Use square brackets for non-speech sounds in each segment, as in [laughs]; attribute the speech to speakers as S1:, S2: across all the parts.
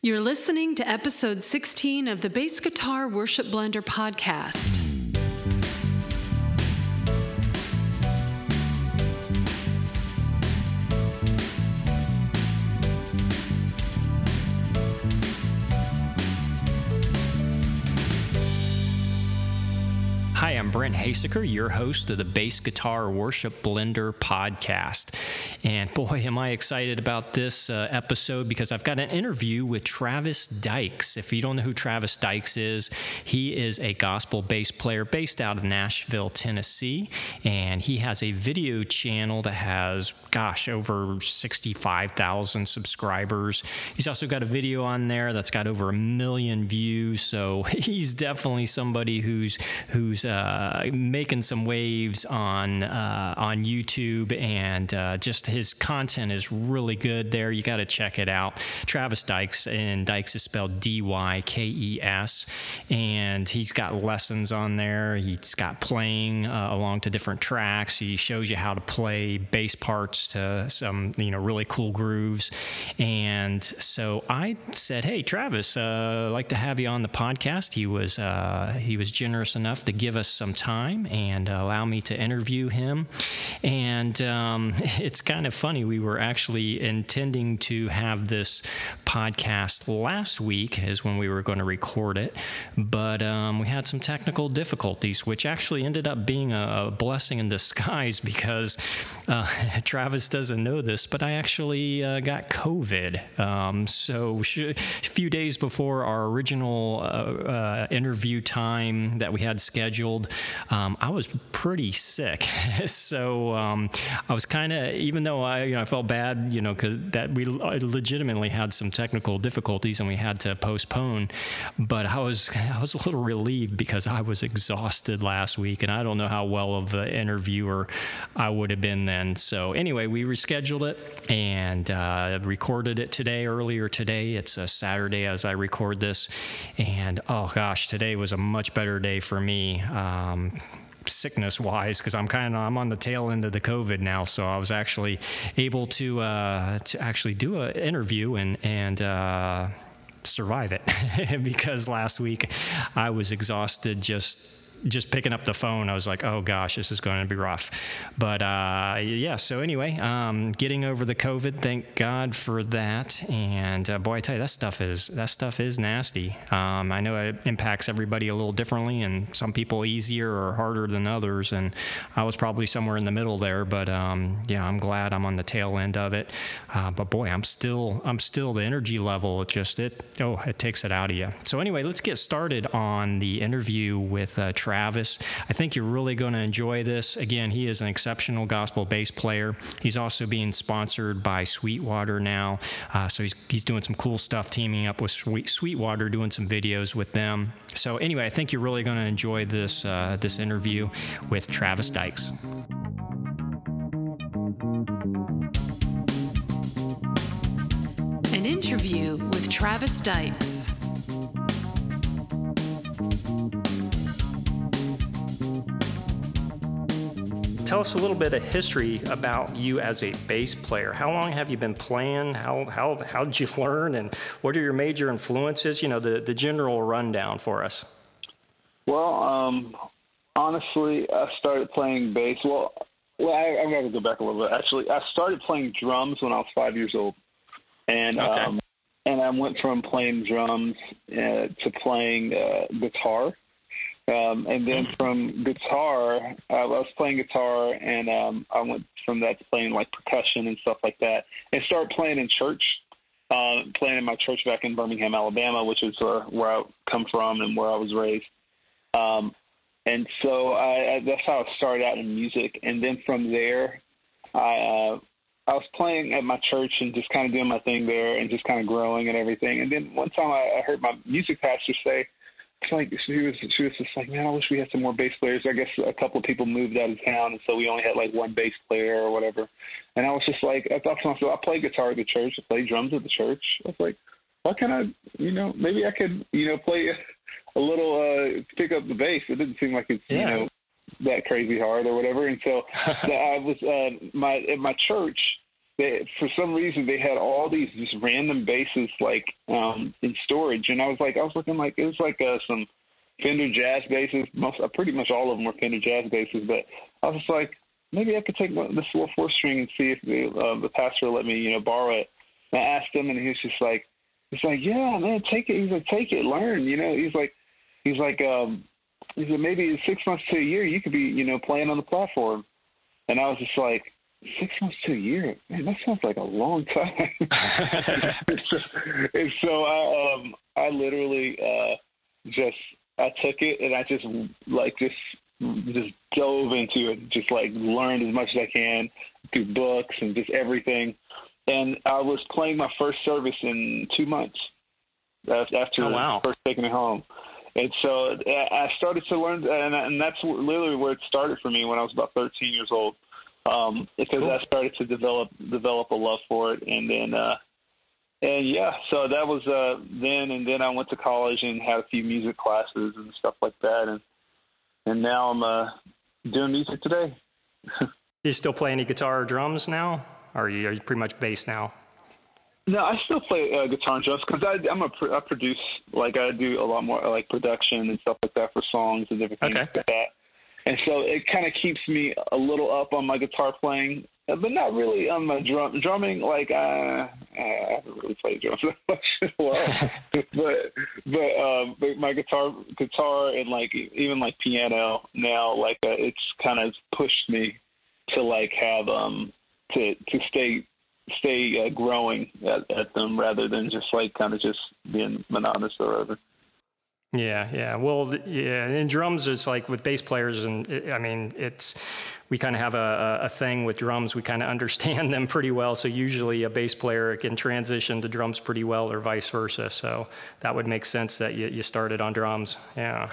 S1: You're listening to episode 16 of the Bass Guitar Worship Blender podcast.
S2: Brent Haseker, your host of the Bass Guitar Worship Blender podcast. And boy, am I excited about this uh, episode because I've got an interview with Travis Dykes. If you don't know who Travis Dykes is, he is a gospel bass player based out of Nashville, Tennessee. And he has a video channel that has, gosh, over 65,000 subscribers. He's also got a video on there that's got over a million views. So [laughs] he's definitely somebody who's, who's, uh, making some waves on uh, on YouTube, and uh, just his content is really good there. You got to check it out. Travis Dykes, and Dykes is spelled D Y K E S, and he's got lessons on there. He's got playing uh, along to different tracks. He shows you how to play bass parts to some you know really cool grooves, and so I said, "Hey, Travis, uh, like to have you on the podcast." He was uh, he was generous enough to give us some time and allow me to interview him. And um, [laughs] it's kind of funny. We were actually intending to have this podcast last week, is when we were going to record it, but um, we had some technical difficulties, which actually ended up being a, a blessing in disguise [laughs] because uh, [laughs] Travis doesn't know this, but I actually uh, got COVID. Um, so a few days before our original uh, uh, interview time that we had scheduled. Um, I was pretty sick, [laughs] so um, I was kind of, even though I, you know, I felt bad, you know, because that we legitimately had some technical difficulties and we had to postpone. But I was, [laughs] I was a little relieved because I was exhausted last week, and I don't know how well of an interviewer I would have been then. So anyway, we rescheduled it and uh, recorded it today, earlier today. It's a Saturday as I record this, and oh gosh, today was a much better day for me um, sickness wise because I'm kind of I'm on the tail end of the COVID now, so I was actually able to uh, to actually do an interview and and. Uh, survive it [laughs] because last week I was exhausted just just picking up the phone, I was like, oh gosh, this is going to be rough. But uh, yeah, so anyway, um, getting over the COVID, thank God for that. And uh, boy, I tell you, that stuff is that stuff is nasty. Um, I know it impacts everybody a little differently, and some people easier or harder than others. And I was probably somewhere in the middle there. But um, yeah, I'm glad I'm on the tail end of it. Uh, but boy, I'm still I'm still the energy level. It just it oh it takes it out of you. So anyway, let's get started on the interview with. Uh, Travis. I think you're really going to enjoy this. Again, he is an exceptional gospel bass player. He's also being sponsored by Sweetwater now. Uh, so he's, he's doing some cool stuff, teaming up with Sweet, Sweetwater, doing some videos with them. So, anyway, I think you're really going to enjoy this, uh, this interview with Travis Dykes.
S1: An interview with Travis Dykes.
S2: Tell us a little bit of history about you as a bass player. How long have you been playing? How, how, how did you [laughs] learn? And what are your major influences? You know, the, the general rundown for us.
S3: Well, um, honestly, I started playing bass. Well, well I, I'm going to go back a little bit. Actually, I started playing drums when I was five years old. And, okay. um, and I went from playing drums uh, to playing uh, guitar um, and then from guitar, I was playing guitar, and um, I went from that to playing like percussion and stuff like that, and started playing in church, uh, playing in my church back in Birmingham, Alabama, which is uh, where I come from and where I was raised. Um, and so I, I, that's how I started out in music, and then from there, I uh, I was playing at my church and just kind of doing my thing there, and just kind of growing and everything. And then one time I, I heard my music pastor say it's like she was she was just like, man, I wish we had some more bass players. I guess a couple of people moved out of town, and so we only had like one bass player or whatever. And I was just like, I thought to myself, I play guitar at the church, I play drums at the church. I was like, why can't I, you know, maybe I could, you know, play [laughs] a, little, uh, pick up the bass. It didn't seem like it's, yeah. you know, that crazy hard or whatever. And so [laughs] I was uh, my at my church they for some reason they had all these just random basses like um in storage, and I was like, I was looking like it was like uh, some Fender jazz basses. Most, uh, pretty much all of them were Fender jazz basses, but I was just like, maybe I could take one, this little four string and see if the, uh, the pastor let me, you know, borrow it. And I asked him, and he was just like, he's like, yeah, man, take it. He's like, take it, learn. You know, he's like, he's like, um, he said maybe in six months to a year you could be, you know, playing on the platform. And I was just like, six months to a year, man, that sounds like a long time. and [laughs] so I, um, I literally uh, just I took it and I just like just just dove into it, just like learned as much as I can through books and just everything. And I was playing my first service in two months after
S2: oh, wow.
S3: first taking it home. And so I started to learn, and, and that's literally where it started for me when I was about 13 years old, um, because cool. I started to develop develop a love for it, and then uh, and yeah, so that was uh, then, and then I went to college and had a few music classes and stuff like that, and and now I'm uh, doing music today. [laughs]
S2: you still play any guitar or drums now, or are you, are you pretty much bass now?
S3: No, I still play uh, guitar and drums because I'm a I produce like I do a lot more like production and stuff like that for songs and everything okay. like that. And so it kind of keeps me a little up on my guitar playing, but not really on my drum drumming. Like uh, uh I haven't really played drums [laughs] that much, well, [laughs] but but um, but my guitar guitar and like even like piano now like uh, it's kind of pushed me to like have um to to stay stay uh, growing at, at them rather than just like kind of just being monotonous or whatever.
S2: Yeah, yeah. Well, yeah. In drums, it's like with bass players, and it, I mean, it's we kind of have a, a thing with drums. We kind of [laughs] understand them pretty well. So usually, a bass player can transition to drums pretty well, or vice versa. So that would make sense that you, you started on drums. Yeah.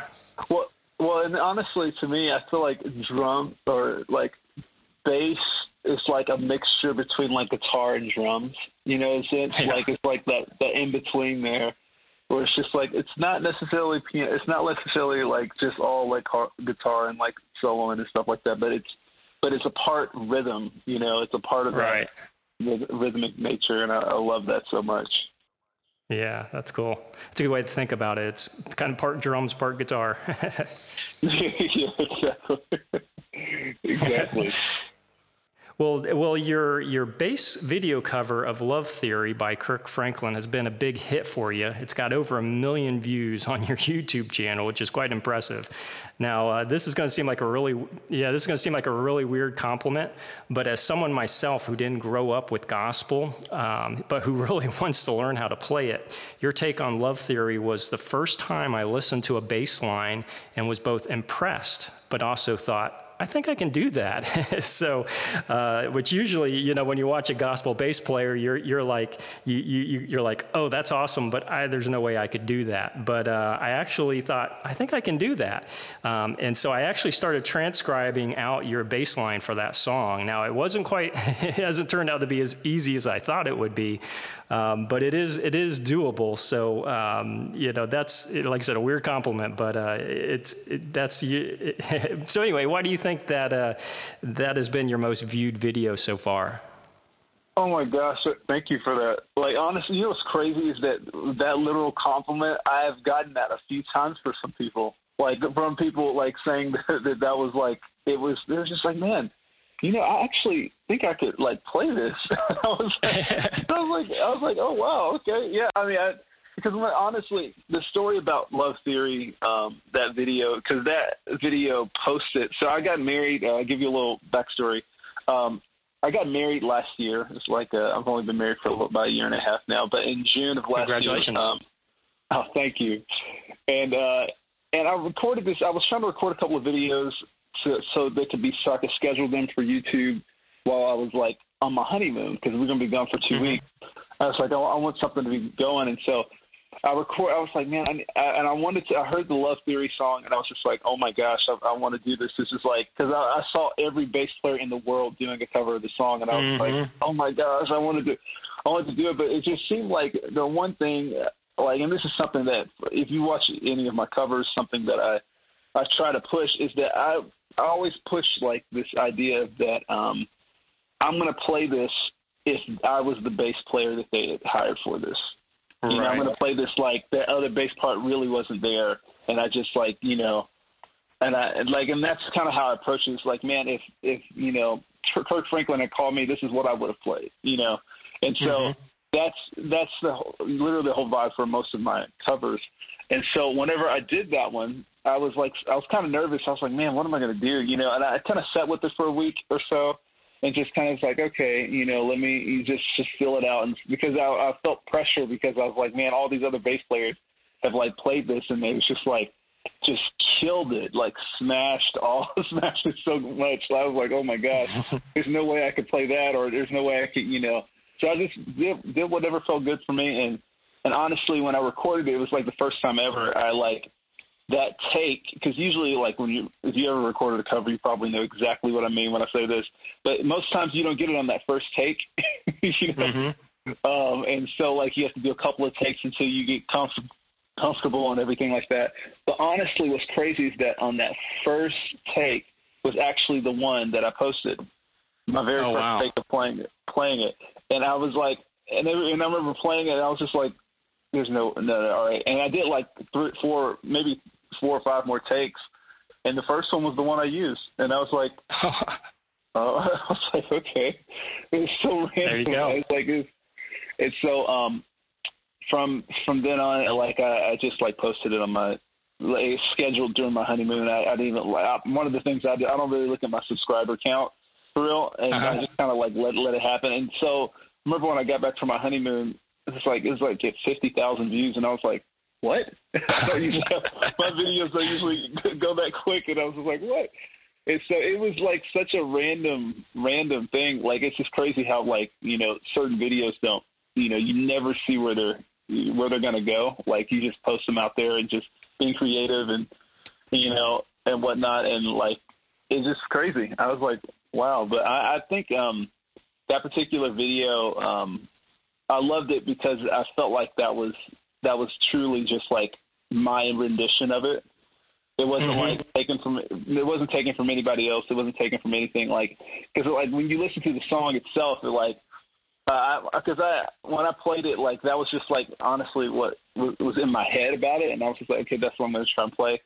S3: Well, well, and honestly, to me, I feel like drum or like bass is like a mixture between like guitar and drums. You know, it's, it's yeah. like it's like that the in between there, where it's just like it's not necessarily piano. It's not necessarily like just all like guitar and like soloing and stuff like that. But it's but it's a part rhythm. You know, it's a part of
S2: right.
S3: that rhythmic nature, and I, I love that so much.
S2: Yeah, that's cool. It's a good way to think about it. It's kind of part drums, part guitar. [laughs] [laughs]
S3: yeah, exactly. [laughs] exactly.
S2: Well, well, your your bass video cover of "Love Theory" by Kirk Franklin has been a big hit for you. It's got over a million views on your [laughs] YouTube channel, which is quite impressive. Now, uh, this is going to seem like a really yeah, this is going to seem like a really weird compliment, but as someone myself who didn't grow up with gospel, um, but who [laughs] really wants to learn how to play it, your take on "Love Theory" was the first time I listened to a bass line and was both impressed, but also thought I think I can do that. [laughs] so, uh, which usually, you know, when you watch a gospel bass player, you're you're like you, you you're like, oh, that's awesome, but I, there's no way I could do that. But uh, I actually thought I think I can do that, um, and so I actually started transcribing out your bass line for that song. Now it wasn't quite, [laughs] it hasn't turned out to be as easy as I thought it would be, um, but it is it is doable. So um, you know that's like I said a weird compliment, but uh, it's it, that's it, [laughs] so anyway. Why do you think that uh, that has been your most viewed video so far?
S3: Oh my gosh! Thank you for that. Like honestly, you know what's crazy is that that literal compliment I've gotten that a few times for some people. Like from people like saying [laughs] that that, that was like it was. They're just like, man, you know, I actually think I could like play this. [laughs] I was like, I was like, I was like, oh wow, okay, yeah. I mean, I, because honestly, the story about Love Theory, um, that video, because that video posted. So I got married. Uh, I'll give you a little backstory. Um, I got married last year. It's like i uh, I've only been married for about a year and a half now. But in June of last
S2: Congratulations.
S3: year, um, oh, thank you. And uh, and I recorded this. I was trying to record a couple of videos so, so they could be so I could schedule them for YouTube while I was like on my honeymoon because we're gonna be gone for 2 mm-hmm. weeks. I was like, I, I want something to be going, and so I record. I was like, man, I, I, and I wanted to. I heard the Love Theory song, and I was just like, oh my gosh, I, I want to do this. This is like because I, I saw every bass player in the world doing a cover of the song, and I was mm-hmm. like, oh my gosh, I want to, do, I want to do it, but it just seemed like the one thing, like, and this is something that if you watch any of my covers, something that I I try to push is that I I always push like this idea that um, I'm going to play this if I was the bass player that they had hired for this.
S2: Right.
S3: You know, I'm going to play this like the other bass part really wasn't there, and I just like you know, and I and like and that's kind of how I approach it. It's like, man, if if you know Kirk Franklin had called me, this is what I would have played. You know, and so. Mm-hmm. That's that's the whole, literally the whole vibe for most of my covers, and so whenever I did that one, I was like, I was kind of nervous. I was like, man, what am I going to do? You know, and I kind of sat with it for a week or so, and just kind of like, okay, you know, let me you just just fill it out, and because I, I felt pressure because I was like, man, all these other bass players have like played this, and they was just like just killed it, like smashed all [laughs] smashed it so much. So I was like, oh my gosh, [laughs] there's no way I could play that, or there's no way I could, you know. So I just did did whatever felt good for me, and and honestly, when I recorded it, it was like the first time ever I like that take because usually like when you if you ever recorded a cover you probably know exactly what i mean when i say this. But most times you don't get it on that first take [laughs] you know? Mm-hmm. um and so like you have to do a couple of takes until you get comf- comfortable and everything like that. But honestly what's crazy is that on that first take was actually the one that i posted. My very oh, first wow. take of playing it playing it. And i was like and, every, and i remember playing it and i was just like there's no, no, no, all right. And I did like three, four, maybe four or five more takes, and the first one was the one I used, and I was like, uh, [laughs] [laughs] [laughs] I was like, okay, it's so random.
S2: There you go.
S3: It's like it's, it's so um from from then on, like I, I just like posted it on my like, scheduled during my honeymoon. I, I didn't even like I, one of the things I do. I don't really look at my subscriber count for real, and uh-huh. I just kind of like let let it happen. And so remember when I got back from my honeymoon, it's like it's like get fifty thousand views, and I was like, what? [laughs] my videos don't usually [laughs] go that quick, and I was just like, what? And so it was like such a random, random thing. Like it's just crazy how like you know certain videos don't, you know, you never see where they're where they're gonna go. Like you just post them out there and just being creative and you know and whatnot, and like it's just crazy. I was like, wow. But I, I think um that particular video, um I loved it because I felt like that was that was truly just like my rendition of it. It wasn't mm-hmm. like taken from it wasn't taken from anybody else. It wasn't taken from anything like because like when you listen to the song itself, it like because uh, I when I played it like that was just like honestly what was in my head about it, and I was just like okay, that's what I'm gonna try and play.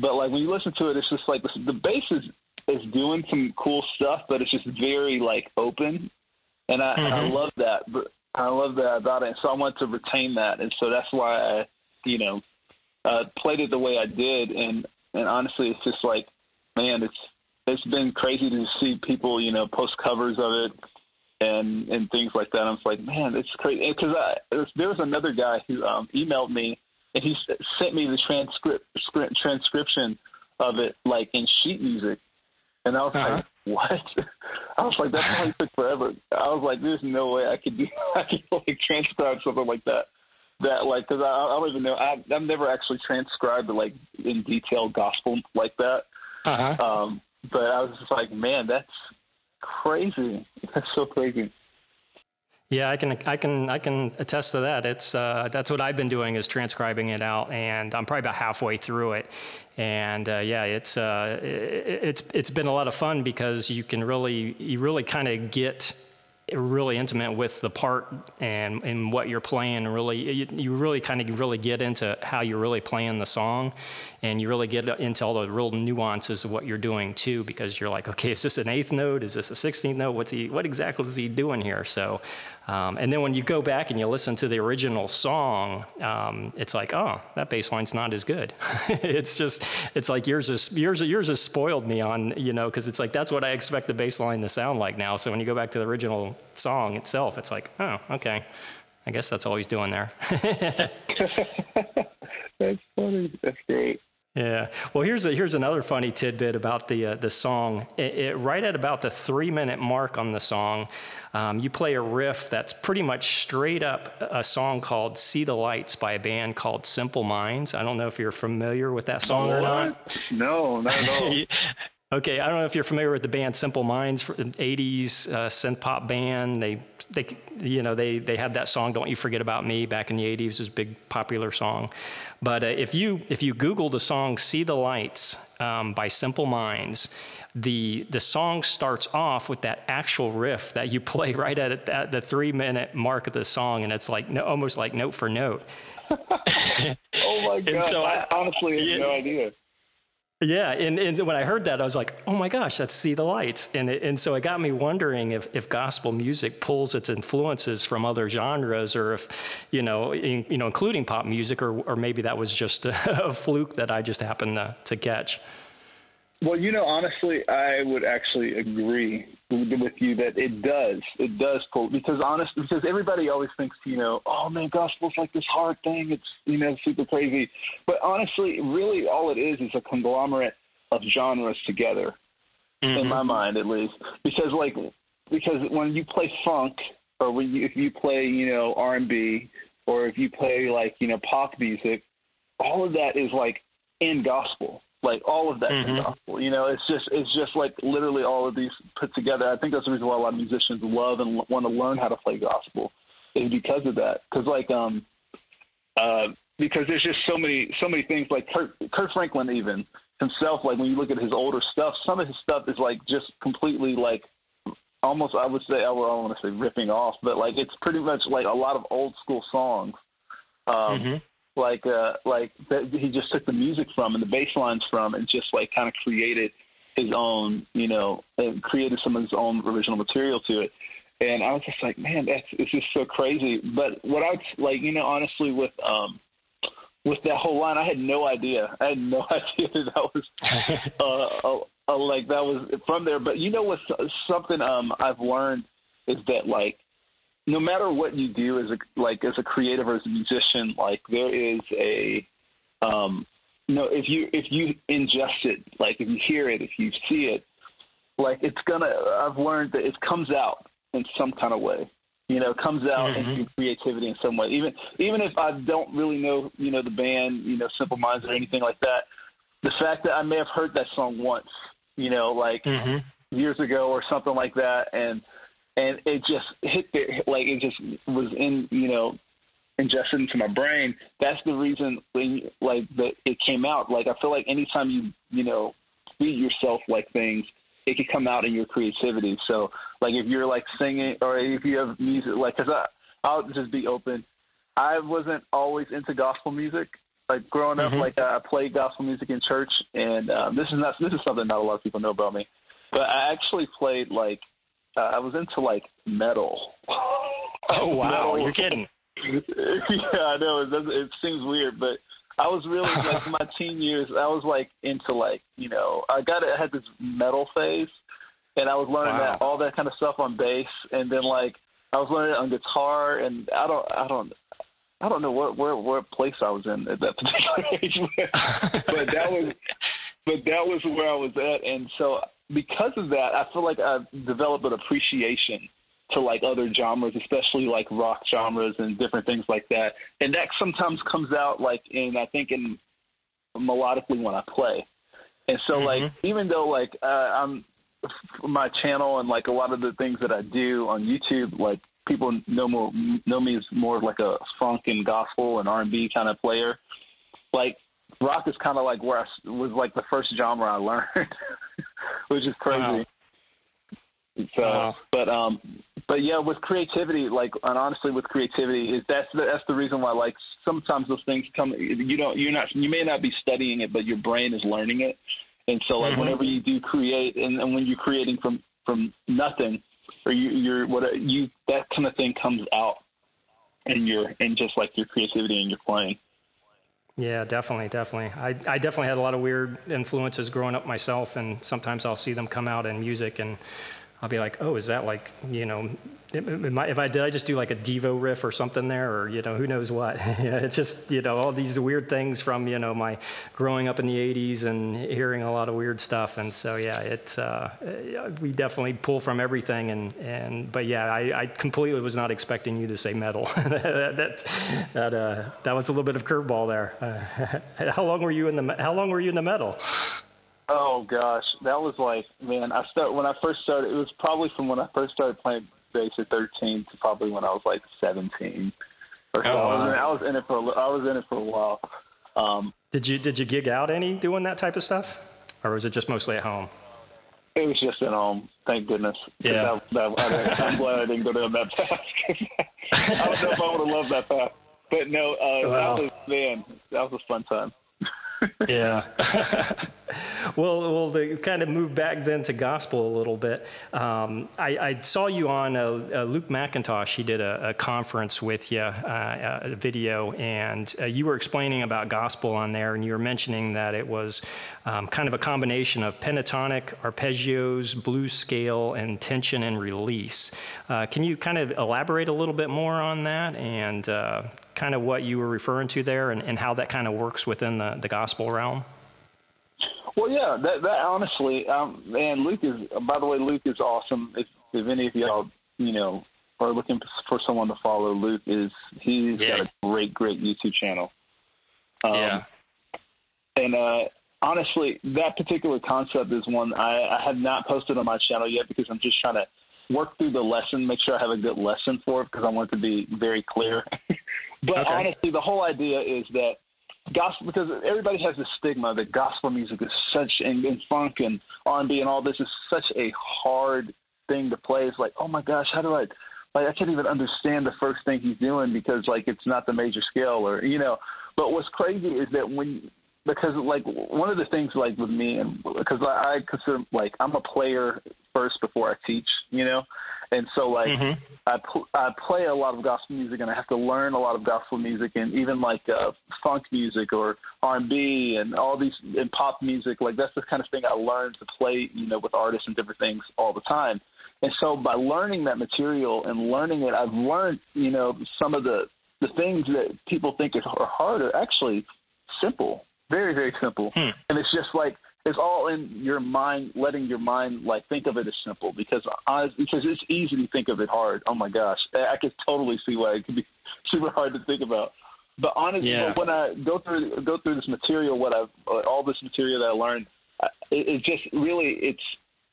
S3: But like when you listen to it, it's just like the, the bass is is doing some cool stuff, but it's just very like open, and I, mm-hmm. I love that. But I love that about it. And so I want to retain that. And so that's why I, you know, uh, played it the way I did. And, and honestly, it's just like, man, it's, it's been crazy to see people, you know, post covers of it and, and things like that. I'm like, man, it's crazy. Cause I, there was another guy who um, emailed me and he sent me the transcript, transcription of it, like in sheet music. And I was uh-huh. like, what? [laughs] I was like, that probably took forever. I was like, there's no way I could do, [laughs] I could like transcribe something like that. That like, cause I, I don't even know. I, I've never actually transcribed like in detail gospel like that.
S2: Uh-huh.
S3: Um, but I was just like, man, that's crazy. That's so crazy.
S2: Yeah, I can, I can, I can attest to that. It's uh, that's what I've been doing is transcribing it out, and I'm probably about halfway through it. And uh, yeah, it's uh, it, it's it's been a lot of fun because you can really you really kind of get really intimate with the part and, and what you're playing. Really, you, you really kind of really get into how you're really playing the song, and you really get into all the real nuances of what you're doing too. Because you're like, okay, is this an eighth note? Is this a sixteenth note? What's he? What exactly is he doing here? So, um, and then when you go back and you listen to the original song, um, it's like, oh, that bass line's not as good. [laughs] it's just, it's like yours is yours yours has spoiled me on you know because it's like that's what I expect the bass line to sound like now. So when you go back to the original song itself, it's like, oh, okay, I guess that's all he's doing there. [laughs] [laughs]
S3: that's funny. That's great.
S2: Yeah. Well, here's a, here's another funny tidbit about the uh, the song. It, it, right at about the three minute mark on the song, um, you play a riff that's pretty much straight up a song called "See the Lights" by a band called Simple Minds. I don't know if you're familiar with that song or not.
S3: No, not at all. [laughs]
S2: Okay, I don't know if you're familiar with the band Simple Minds, 80s uh, synth pop band. They, they, you know, they they had that song "Don't You Forget About Me" back in the 80s. It was a big popular song. But uh, if you if you Google the song "See the Lights" um, by Simple Minds, the the song starts off with that actual riff that you [laughs] play right at, at the three minute mark of the song, and it's like no, almost like note for note. [laughs]
S3: oh my god! So I, I honestly have yeah, no idea.
S2: Yeah, and, and when I heard that, I was like, "Oh my gosh, that's "See the Lights," and it, and so it got me wondering if, if gospel music pulls its influences from other genres, or if you know, in, you know, including pop music, or or maybe that was just a, [laughs] a fluke that I just happened to, to catch.
S3: Well, you know, honestly, I would actually agree with you that it does. It does pull because honest because everybody always thinks, you know, oh man, gospel's like this hard thing. It's you know super crazy, but honestly, really, all it is is a conglomerate of genres together, mm-hmm. in my mind at least. Because like because when you play funk or when you, if you play you know R and B or if you play like you know pop music, all of that is like in gospel like all of that mm-hmm. gospel. You know, it's just it's just like literally all of these put together. I think that's the reason why a lot of musicians love and want to learn how to play gospel is because of that. Because like um uh because there's just so many so many things like Kurt Kirk Franklin even himself like when you look at his older stuff, some of his stuff is like just completely like almost I would say I don't want to say ripping off, but like it's pretty much like a lot of old school songs. Um, mm-hmm like uh like that he just took the music from and the bass lines from and just like kind of created his own you know and created some of his own original material to it. And i was just like man that's it's just so crazy. But what i like you know honestly with um with that whole line i had no idea. I had no [laughs] idea that that was [laughs] uh, uh, uh like that was from there. But you know what's something um i've learned is that like no matter what you do as a like as a creative or as a musician, like there is a um know, if you if you ingest it, like if you hear it, if you see it, like it's gonna I've learned that it comes out in some kind of way. You know, it comes out mm-hmm. in creativity in some way. Even even if I don't really know, you know, the band, you know, Simple Minds or anything like that, the fact that I may have heard that song once, you know, like mm-hmm. years ago or something like that and and it just hit there like it just was in you know ingested into my brain. That's the reason when like that it came out. Like I feel like anytime you you know feed yourself like things, it could come out in your creativity. So like if you're like singing or if you have music, like because I I'll just be open. I wasn't always into gospel music. Like growing up, mm-hmm. like I played gospel music in church, and um, this is not this is something not a lot of people know about me. But I actually played like uh, I was into like metal. [laughs]
S2: Oh wow, metal. you're kidding. [laughs]
S3: yeah, I know. It, it seems weird, but I was really [laughs] like my teen years. I was like into like you know I got I had this metal phase, and I was learning wow. that all that kind of stuff on bass, and then like I was learning it on guitar, and I don't I don't I don't know what where what place I was in at that particular age, but that was but that was where I was at, and so because of that, I feel like I've developed an appreciation to like other genres, especially like rock genres and different things like that. And that sometimes comes out like in I think in melodically when I play. And so mm-hmm. like even though like uh, I'm my channel and like a lot of the things that I do on YouTube, like people know more know me as more like a funk and gospel and R and B kind of player. Like rock is kind of like where I was like the first genre I learned, [laughs] [laughs] which is crazy. Wow. So, wow. but um, but yeah, with creativity, like, and honestly, with creativity, is that's the, that's the reason why, like, sometimes those things come. You don't, you're not, you may not be studying it, but your brain is learning it, and so, like, mm-hmm. whenever you do create, and, and when you're creating from from nothing, or you, you're what you that kind of thing comes out, in your in just like your creativity and your playing.
S2: Yeah, definitely, definitely. I, I definitely had a lot of weird influences growing up myself, and sometimes I'll see them come out in music, and I'll be like, oh, is that like, you know, if I did, I just do like a Devo riff or something there, or you know, who knows what. [laughs] yeah, it's just you know all these weird things from you know my growing up in the '80s and hearing a lot of weird stuff, and so yeah, it's uh, we definitely pull from everything, and and but yeah, I, I completely was not expecting you to say metal. [laughs] that that that, uh, that was a little bit of curveball there. Uh, [laughs] how long were you in the How long were you in the metal?
S3: Oh gosh, that was like man. I start when I first started. It was probably from when I first started playing bass at 13 to probably when I was like 17 or so. Oh, wow. I, was in, I was in it for a, I was in it for a while.
S2: Um, did you did you gig out any doing that type of stuff, or was it just mostly at home?
S3: It was just at home. Thank goodness.
S2: Yeah.
S3: That, that, I, am glad I didn't go down that path. [laughs] I don't know if I would have loved that path. But no, uh, wow. that was man, that was a fun time [laughs]
S2: yeah. [laughs] [laughs] well, well, to kind of move back then to gospel a little bit, um, I, I, saw you on uh, uh, Luke McIntosh. He did a, a conference with you, uh, a video, and uh, you were explaining about gospel on there, and you were mentioning that it was um, kind of a combination of pentatonic, arpeggios, blues scale, and tension and release. Uh, can you kind of elaborate a little bit more on that and uh, kind of what you were referring to there and, and how that kind of works within the, the gospel realm?
S3: Well, yeah, that, that honestly, um, man, Luke is. By the way, Luke is awesome. If, if any of y'all, you know, are looking for someone to follow, Luke is. He's yeah. got a great, great YouTube channel.
S2: Um, yeah.
S3: And uh, honestly, that particular concept is one I, I have not posted on my channel yet because I'm just trying to work through the lesson, make sure I have a good lesson for it because I want it to be very clear. [laughs] but okay. honestly, the whole idea is that gospel because everybody has this stigma that gospel music is such and, and funk and R&B and all this is such a hard thing to play. It's like, oh my gosh, how do I? Like I can't even understand the first thing he's doing because like it's not the major scale or you know. But what's crazy is that when because like one of the things like with me and because I, I consider like I'm a player first before I teach, you know, and so like mm-hmm. I pl- I play a lot of gospel music and I have to learn a lot of gospel music and even like uh, funk music or R&B and all these and pop music like that's the kind of thing I learned to play you know with artists and different things all the time. And so by learning that material and learning it, I've learned you know some of the the things that people think are hard are actually simple very, very simple. Hmm. And it's just like it's all in your mind, letting your mind like think of it as simple because I, because it's easy to think of it hard. Oh my gosh, I could totally see why it could be [laughs] super hard to think about. But honestly, yeah. when I go through go through this material, what I've all this material that I learned, it, it just really it's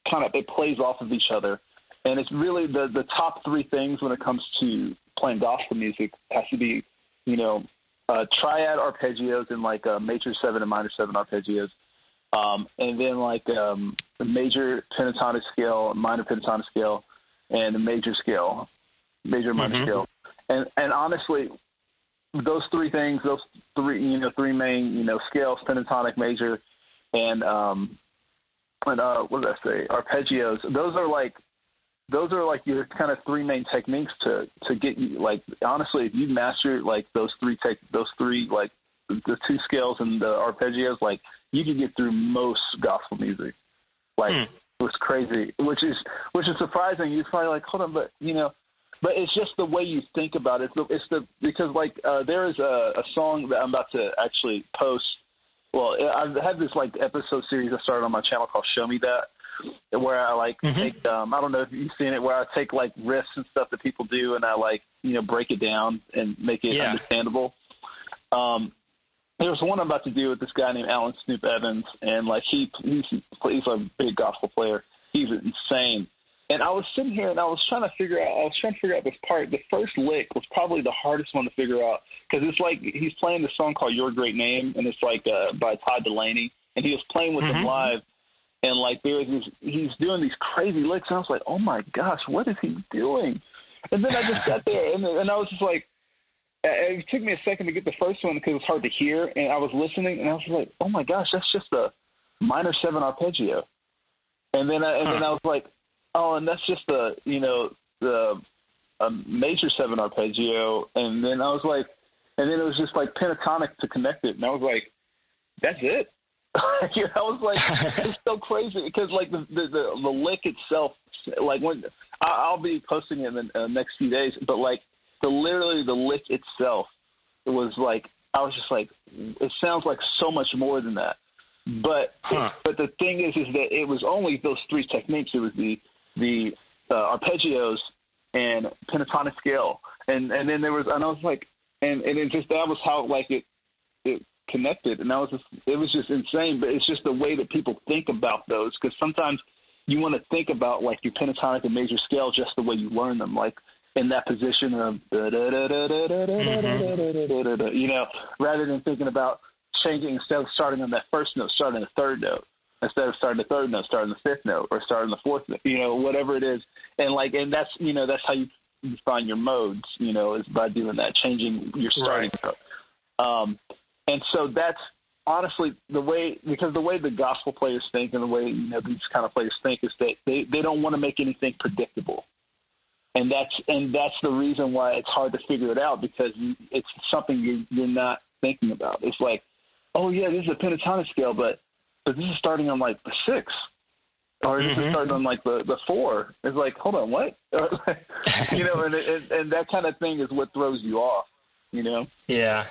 S3: kind of it plays off of each other, and it's really the the top three things when it comes to playing gospel music has to be, you know, uh, triad arpeggios and like a major seven and minor seven arpeggios, um, and then like um, the major pentatonic scale, minor pentatonic scale, and a major scale, major minor mm-hmm. scale. And and honestly, those three things, those three you know three main you know scales, pentatonic, major, and um, and uh, what did I say? Arpeggios. Those are like those are like your kind of three main techniques to to get you like honestly if you master like those three tech those three like the two scales and the arpeggios like you can get through most gospel music like hmm. it was crazy which is which is surprising you're probably like hold on but you know but it's just the way you think about it it's the because like uh there is a, a song that i'm about to actually post well i've had this like episode series i started on my channel called show me that where I like mm-hmm. take um I don't know if you've seen it where I take like riffs and stuff that people do and I like you know break it down and make it yeah. understandable. Um there's one I'm about to do with this guy named Alan Snoop Evans and like he he's he's a big gospel player. He's insane. And I was sitting here and I was trying to figure out I was trying to figure out this part. The first lick was probably the hardest one to figure out because it's like he's playing this song called Your Great Name and it's like uh, by Todd Dulaney, and he was playing with mm-hmm. him live and like there's this, he's doing these crazy licks, and I was like, oh my gosh, what is he doing? And then I just sat there, and and I was just like, it took me a second to get the first one because it was hard to hear, and I was listening, and I was like, oh my gosh, that's just a minor seven arpeggio, and then I, and huh. then I was like, oh, and that's just the you know the a major seven arpeggio, and then I was like, and then it was just like pentatonic to connect it, and I was like, that's it. [laughs] you know, I was like, it's so [laughs] crazy because like the, the the the lick itself, like when I'll be posting it in the uh, next few days, but like the literally the lick itself, it was like I was just like, it sounds like so much more than that. But huh. but the thing is, is that it was only those three techniques. It was the the uh, arpeggios and pentatonic scale, and and then there was and I was like, and and it just that was how like it it connected, and that was just, it was just insane. But it's just the way that people think about those because sometimes you want to think about like your pentatonic and major scale just the way you learn them, like in that position of you know, rather than thinking about changing instead of starting on that first note, starting the third note instead of starting the third note, starting the fifth note, or starting the fourth note, you know, whatever it is. And like, and that's you know, that's how you find your modes, you know, is by doing that, changing your starting right. note. Um, and so that's honestly the way because the way the gospel players think and the way you know these kind of players think is that they they don't want to make anything predictable and that's and that's the reason why it's hard to figure it out because it's something you're you're not thinking about. It's like, oh yeah, this is a pentatonic scale, but but this is starting on like the six, or this mm-hmm. is starting on like the the four. It's like, hold on, what? [laughs] you know, and, and and that kind of thing is what throws you off. You know?
S2: Yeah,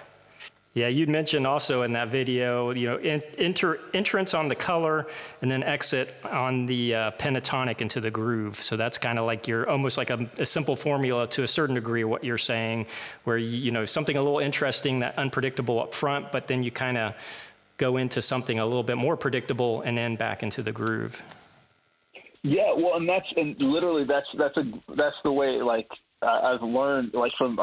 S2: yeah, you'd mentioned also in that video, you know, enter, entrance on the color and then exit on the uh, pentatonic into the groove. So that's kind of like you're almost like a, a, simple formula to a certain degree what you're saying, where you, you know something a little interesting that unpredictable up front, but then you kind of go into something a little bit more predictable and then back into the groove.
S3: Yeah, well, and that's and literally that's that's a that's the way like I've learned like from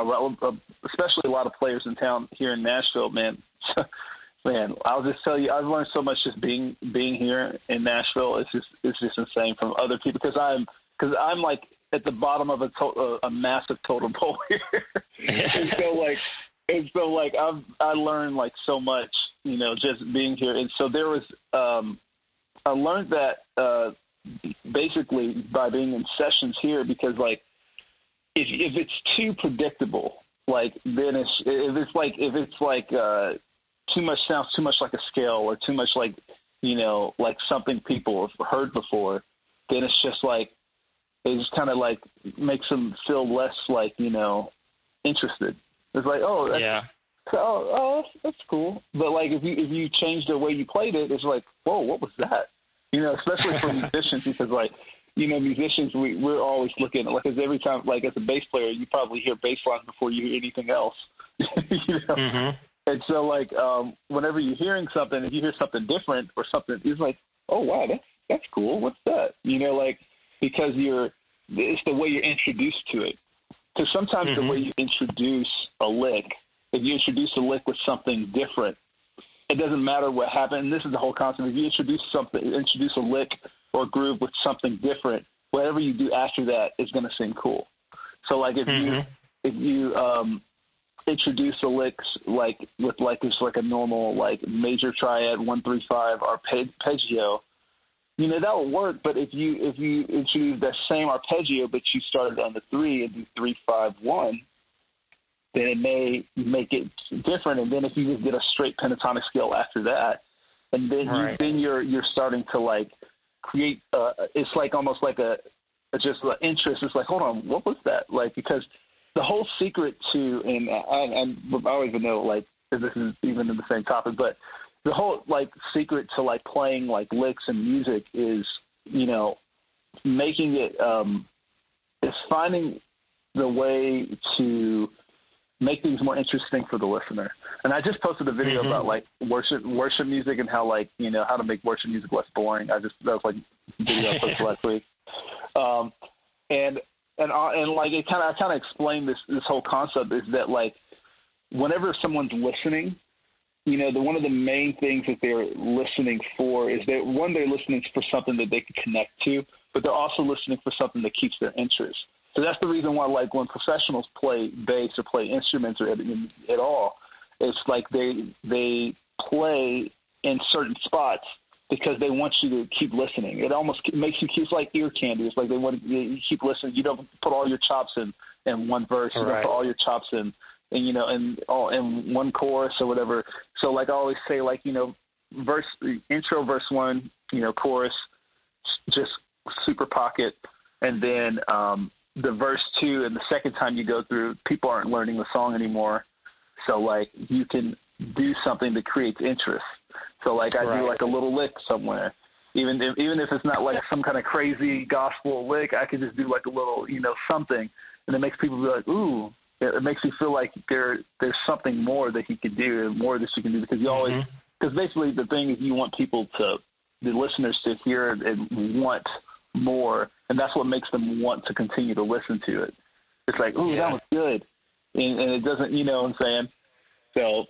S3: especially a lot of players in town here in Nashville, man. [laughs] man, I'll just tell you, I've learned so much just being being here in Nashville. It's just it's just insane from other people because I'm because I'm like at the bottom of a to- a massive totem pole [laughs] here, and so [laughs] like and so like I've I learned like so much, you know, just being here. And so there was um I learned that uh basically by being in sessions here because like if if it's too predictable, like then it's if it's like if it's like uh, too much sounds too much like a scale or too much like you know like something people have heard before, then it's just like it just kind of like makes them feel less like you know interested. It's like oh that's,
S2: yeah.
S3: Oh, oh, that's, that's cool. But like, if you if you change the way you played it, it's like, whoa, what was that? You know, especially for [laughs] musicians, because like you know, musicians, we, we're always looking, like, as every time, like, as a bass player, you probably hear bass lines before you hear anything else. [laughs] you know? Mm-hmm. And so, like, um, whenever you're hearing something, if you hear something different or something, it's like, oh, wow, that's, that's cool. What's that? You know, like, because you're, it's the way you're introduced to it. Because sometimes mm-hmm. the way you introduce a lick, if you introduce a lick with something different, it doesn't matter what happened. And this is the whole concept. If you introduce something, introduce a lick or groove with something different, whatever you do after that is going to seem cool. So like if mm-hmm. you if you um, introduce a licks like with like just like a normal like major triad one three five arpeggio, you know that will work. But if you if you introduce that same arpeggio but you started on the three and do three five one, then it may make it different. And then if you just get a straight pentatonic scale after that, and then right. you, then you're you're starting to like create uh, it's like almost like a, a just an interest. It's like, hold on, what was that? Like because the whole secret to and I, I, I don't even know like if this is even in the same topic, but the whole like secret to like playing like licks and music is you know making it um is finding the way to make things more interesting for the listener. And I just posted a video mm-hmm. about like worship worship music and how like you know how to make worship music less boring. I just that was like video I posted last [laughs] week. Um, and and uh, and like it kind of I kind of explained this this whole concept is that like whenever someone's listening, you know, the one of the main things that they're listening for is that one they're listening for something that they can connect to, but they're also listening for something that keeps their interest. So that's the reason why, like, when professionals play bass or play instruments or at, at all, it's like they they play in certain spots because they want you to keep listening. It almost makes you keep like ear candy. It's like they want you keep listening. You don't put all your chops in in one verse. You don't put all your chops in, and you know, in all in one chorus or whatever. So like I always say, like you know, verse intro, verse one, you know, chorus, just super pocket, and then um, the verse two and the second time you go through, people aren't learning the song anymore. So like you can do something that creates interest. So like I right. do like a little lick somewhere. Even if even if it's not like some kind of crazy gospel lick, I could just do like a little, you know, something and it makes people be like, Ooh, it, it makes you feel like there there's something more that he could do and more that you can do because you always because mm-hmm. basically the thing is you want people to the listeners to hear and want more, and that's what makes them want to continue to listen to it. It's like, oh, yeah. that was good, and, and it doesn't, you know what I'm saying? So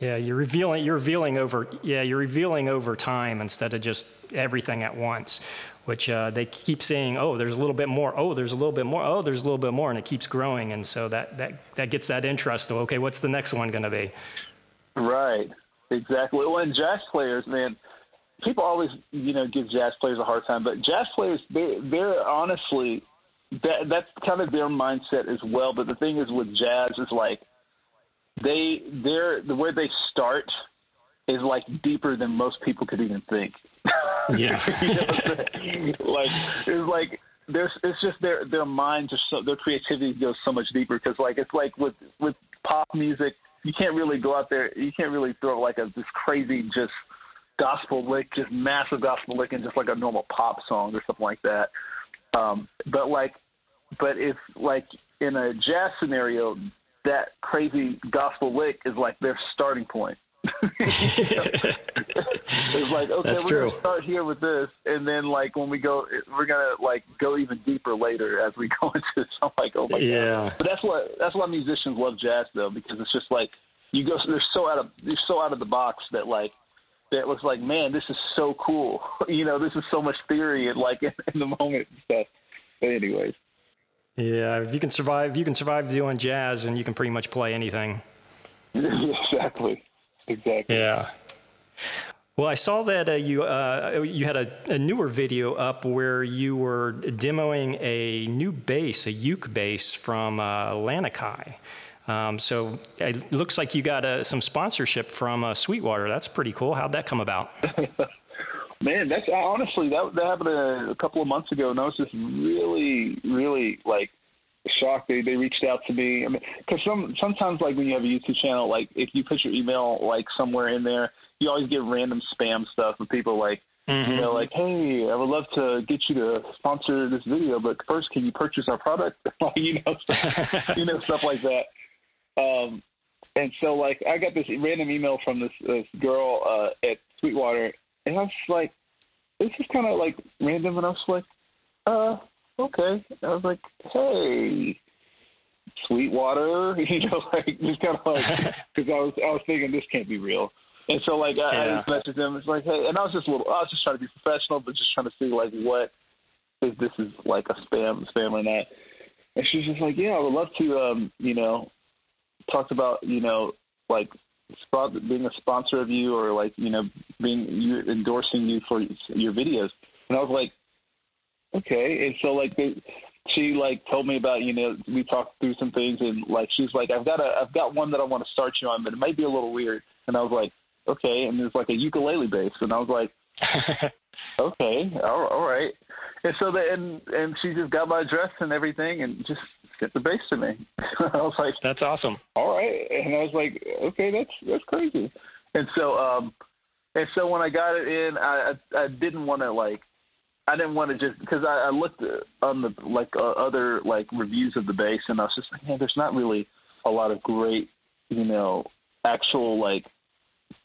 S2: yeah, you're revealing you're revealing over yeah you're revealing over time instead of just everything at once, which uh, they keep saying oh there's a little bit more oh there's a little bit more oh there's a little bit more and it keeps growing and so that that that gets that interest of okay what's the next one going to be?
S3: Right, exactly. Well, and jazz players, man, people always you know give jazz players a hard time, but jazz players they they're honestly that that's kind of their mindset as well. But the thing is with jazz is like they they're the way they start is like deeper than most people could even think. [laughs]
S2: Yeah,
S3: you know like it's like there's it's just their their minds are so their creativity goes so much deeper because like it's like with with pop music you can't really go out there you can't really throw like a this crazy just gospel lick just massive gospel lick and just like a normal pop song or something like that um but like but if like in a jazz scenario that crazy gospel lick is like their starting point. [laughs] it's like okay,
S2: That's
S3: we're
S2: true.
S3: gonna start here with this, and then like when we go, we're gonna like go even deeper later as we [laughs] go into something like oh my
S2: yeah.
S3: god. But that's what that's why musicians love jazz though because it's just like you go they're so out of they're so out of the box that like that looks like man this is so cool [laughs] you know this is so much theory and like in, in the moment and stuff. But anyways.
S2: Yeah, if you can survive, you can survive doing jazz, and you can pretty much play anything. [laughs]
S3: exactly. Exactly.
S2: Yeah. Well, I saw that uh, you uh, you had a, a, newer video up where you were demoing a new bass, a uke bass from uh, Lanikai. Um, so it looks like you got uh, some sponsorship from uh, Sweetwater. That's pretty cool. How'd that come about? [laughs]
S3: Man, that's honestly that that happened a, a couple of months ago, and I was just really, really like shocked. They they reached out to me. I mean, because some sometimes like when you have a YouTube channel, like if you put your email like somewhere in there, you always get random spam stuff from people like. Mm-hmm. You know, like, hey, I would love to get you to sponsor this video, but first, can you purchase our product? [laughs] you know, stuff, [laughs] you know, stuff like that. Um, and so, like, I got this random email from this, this girl uh, at Sweetwater, and I was like, this is kind of like random, and I was like, uh, okay. I was like, hey, Sweetwater, [laughs] you know, like just kind of like [laughs] because I was I was thinking this can't be real, and so like I, yeah. I just messaged him. It's like, hey, and I was just a little, I was just trying to be professional, but just trying to see like what if this is like a spam, spam or not. And she's just like, yeah, I would love to, um, you know, talk about, you know, like being a sponsor of you or like you know being you endorsing you for your videos. And i was like okay. And so like they, she like told me about you know we talked through some things and like she's like i've got a i've got one that i want to start you on but it might be a little weird. And i was like okay. And there's like a ukulele bass. And i was like [laughs] okay all, all right and so the and and she just got my address and everything and just get the bass to me. [laughs] I was like,
S2: that's awesome.
S3: All right, and I was like, okay, that's that's crazy. And so, um, and so when I got it in, I I, I didn't want to like, I didn't want to just because I, I looked on the like uh, other like reviews of the bass and I was just like, man, there's not really a lot of great, you know, actual like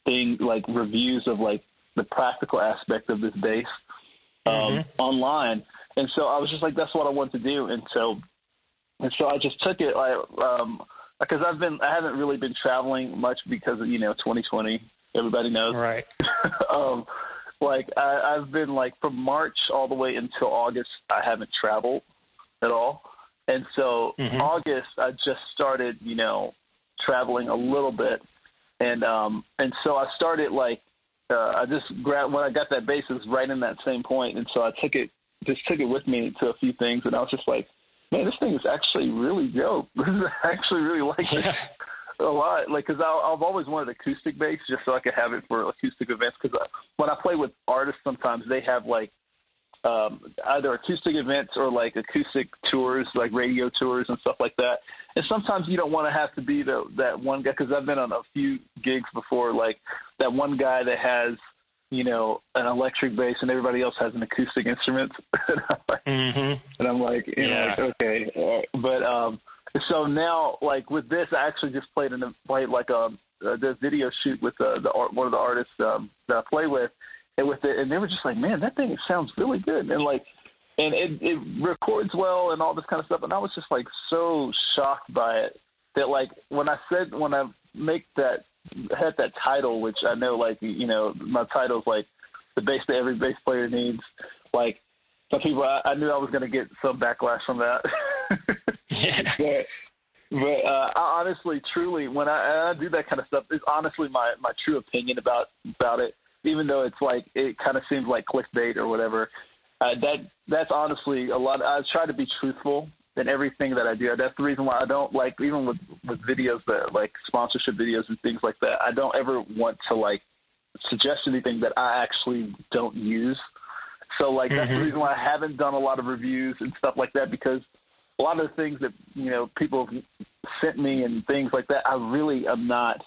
S3: thing like reviews of like the practical aspect of this bass um, mm-hmm. online. And so I was just like, that's what I want to do. And so and so I just took it. I um because I've been I haven't really been traveling much because of you know 2020. Everybody knows.
S2: Right. [laughs]
S3: um, like I, I've been like from March all the way until August. I haven't traveled at all, and so mm-hmm. August I just started you know traveling a little bit, and um and so I started like uh, I just grabbed when I got that basis right in that same point, and so I took it just took it with me to a few things, and I was just like man, this thing is actually really dope. [laughs] I actually really like it [laughs] a lot. Like, because I've always wanted acoustic bass just so I could have it for acoustic events. Because when I play with artists, sometimes they have like um, either acoustic events or like acoustic tours, like radio tours and stuff like that. And sometimes you don't want to have to be the that one guy because I've been on a few gigs before, like that one guy that has you know, an electric bass and everybody else has an acoustic instrument. [laughs]
S2: mm-hmm.
S3: And I'm like, you yeah. know, like, okay. But um so now, like with this, I actually just played in a played like a, a the video shoot with the, the one of the artists um, that I play with, and with it, and they were just like, man, that thing sounds really good, and like, and it it records well and all this kind of stuff, and I was just like so shocked by it that like when I said when I make that had that title, which I know like you know my title's like the bass that every bass player needs, like some people I, I knew I was going to get some backlash from that. [laughs] [laughs] but but uh, I honestly, truly, when I, I do that kind of stuff, it's honestly my my true opinion about about it. Even though it's like it kind of seems like clickbait or whatever, uh, that that's honestly a lot. I try to be truthful in everything that I do. That's the reason why I don't like even with with videos that like sponsorship videos and things like that. I don't ever want to like suggest anything that I actually don't use. So like that's
S2: mm-hmm.
S3: the reason why I haven't done a lot of reviews and stuff like that because a lot of the things that you know people have sent me and things like that I really am not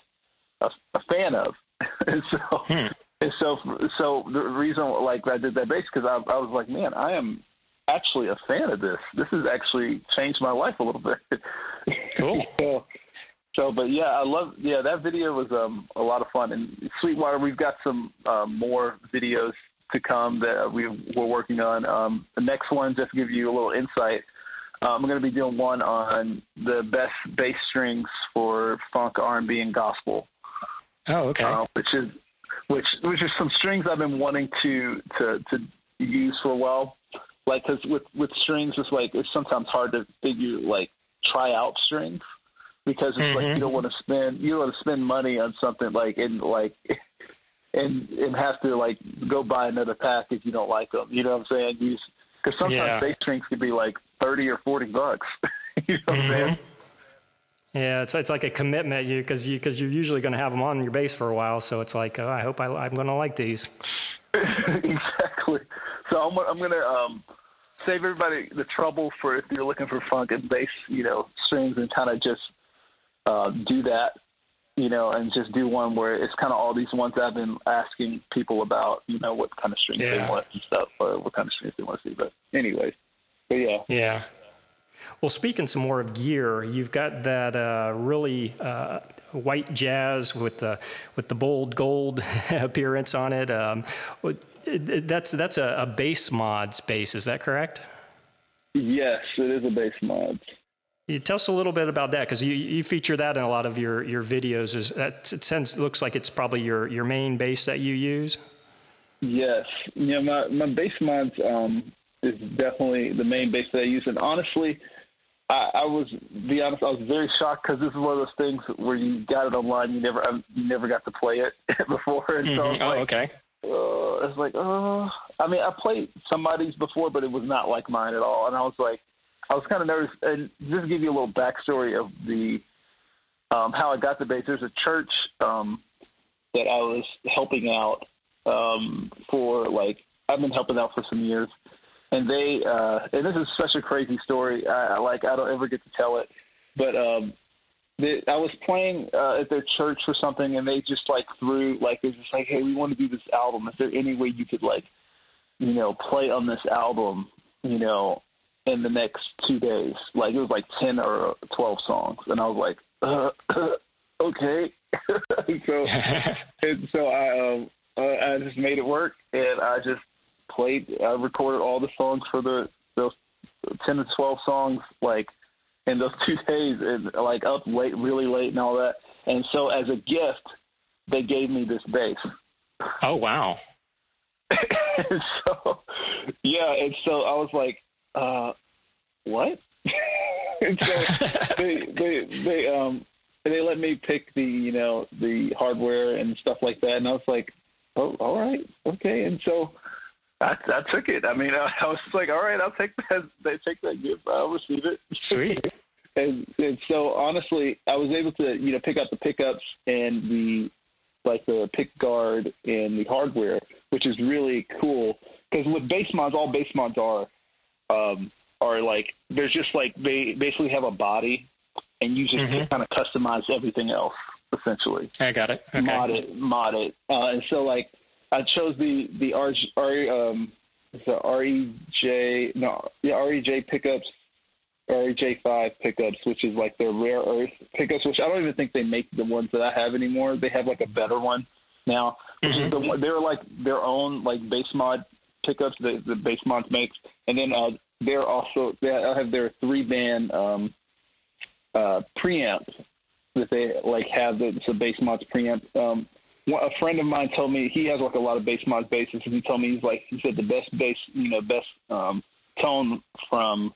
S3: a, a fan of. [laughs] and so
S2: hmm.
S3: And so so the reason like I did that bass because I, I was like man I am actually a fan of this. This has actually changed my life a little bit. [laughs]
S2: Cool.
S3: so, so, but yeah, I love. Yeah, that video was um, a lot of fun. And Sweetwater, we've got some um, more videos to come that we we're working on. Um, the next one, just to give you a little insight, um, I'm going to be doing one on the best bass strings for funk, R&B, and gospel.
S2: Oh, okay. Uh,
S3: which is which which are some strings I've been wanting to to to use for a while. Like, because with with strings, it's like it's sometimes hard to figure like try out strings because it's mm-hmm. like you mm-hmm. don't want to spend you don't want to spend money on something like and like [laughs] and and have to like go buy another pack if you don't like them. You know what I'm saying? Use because sometimes yeah. bass strings can be like thirty or forty bucks. [laughs] you know what mm-hmm. I'm saying?
S2: Yeah, it's it's like a commitment you because you because you're usually going to have them on your bass for a while, so it's like oh, I hope I, I'm going to like these. [laughs]
S3: exactly. So I'm I'm going to um, save everybody the trouble for if you're looking for funk and bass, you know, strings, and kind of just uh, do that, you know, and just do one where it's kind of all these ones I've been asking people about, you know, what kind of strings yeah. they want and stuff, or what kind of strings they want to see. But anyways, but yeah,
S2: yeah. Well, speaking some more of gear, you've got that uh, really uh, white jazz with the with the bold gold [laughs] appearance on it. Um, that's that's a, a bass mods bass. Is that correct?
S3: Yes, it is a bass mod.
S2: You tell us a little bit about that because you, you feature that in a lot of your, your videos. Is that it sounds looks like it's probably your, your main bass that you use.
S3: Yes, you know my my bass mods um, is definitely the main bass that I use, and honestly, I, I was be honest, I was very shocked because this is one of those things where you got it online, you never um, you never got to play it [laughs] before, and
S2: mm-hmm.
S3: so
S2: oh,
S3: like,
S2: okay
S3: uh, it's like, oh, I mean, I played somebody's before, but it was not like mine at all. And I was like, I was kind of nervous. And just to give you a little backstory of the um, how I got the bass. There's a church um, that I was helping out um, for like I've been helping out for some years, and they uh, and this is such a crazy story. I, like I don't ever get to tell it, but um, they, I was playing uh, at their church or something, and they just like threw like it's just like, hey, we want to do this album. Is there any way you could like, you know, play on this album, you know, in the next two days? Like it was like ten or twelve songs, and I was like, uh, [laughs] okay. [laughs] so [laughs] and so I um, uh, I just made it work, and I just played. I recorded all the songs for the those ten to twelve songs, like in those [laughs] two days and like up late, really late and all that. And so as a gift, they gave me this bass.
S2: Oh wow!
S3: and [laughs] so yeah, and so I was like, uh, what? [laughs] and so they they they um they let me pick the you know the hardware and stuff like that, and I was like, oh all right okay, and so I, I took it. I mean, I, I was like, all right, I'll take that. [laughs] They take that gift. I'll receive it.
S2: Sweet. [laughs]
S3: and, and so honestly, I was able to you know pick up the pickups and the like the pick guard and the hardware, which is really cool. Because with bass mods, all bass mods are um, are like there's just like they basically have a body, and you just mm-hmm. kind of customize everything else essentially.
S2: I got it.
S3: Okay. Mod it, mod it, uh, and so like I chose the the R, R um the REJ no yeah REJ pickups RJ5 pickups, which is like their rare earth pickups, which I don't even think they make the ones that I have anymore. They have like a better one now, which mm-hmm. is the one they're like their own like bass mod pickups that the bass mods makes, and then uh, they're also they have their three band um, uh, preamp that they like have the so bass mods preamp. Um, a friend of mine told me he has like a lot of bass mods basses, and he told me he's like he said the best bass you know best um, tone from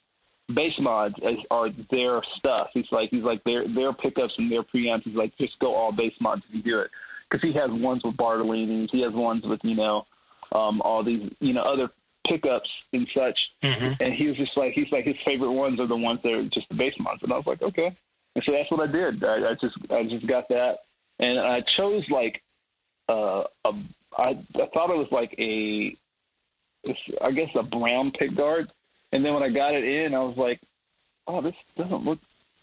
S3: bass mods as, are their stuff. He's like he's like their their pickups and their preamps. He's like just go all bass mods if you do it because he has ones with Bartolini's, he has ones with you know um, all these you know other pickups and such. Mm-hmm. And he was just like he's like his favorite ones are the ones that are just the bass mods. And I was like okay, and so that's what I did. I, I just I just got that, and I chose like uh, a I I thought it was like a I guess a brown pick guard and then when I got it in, I was like, oh, this doesn't look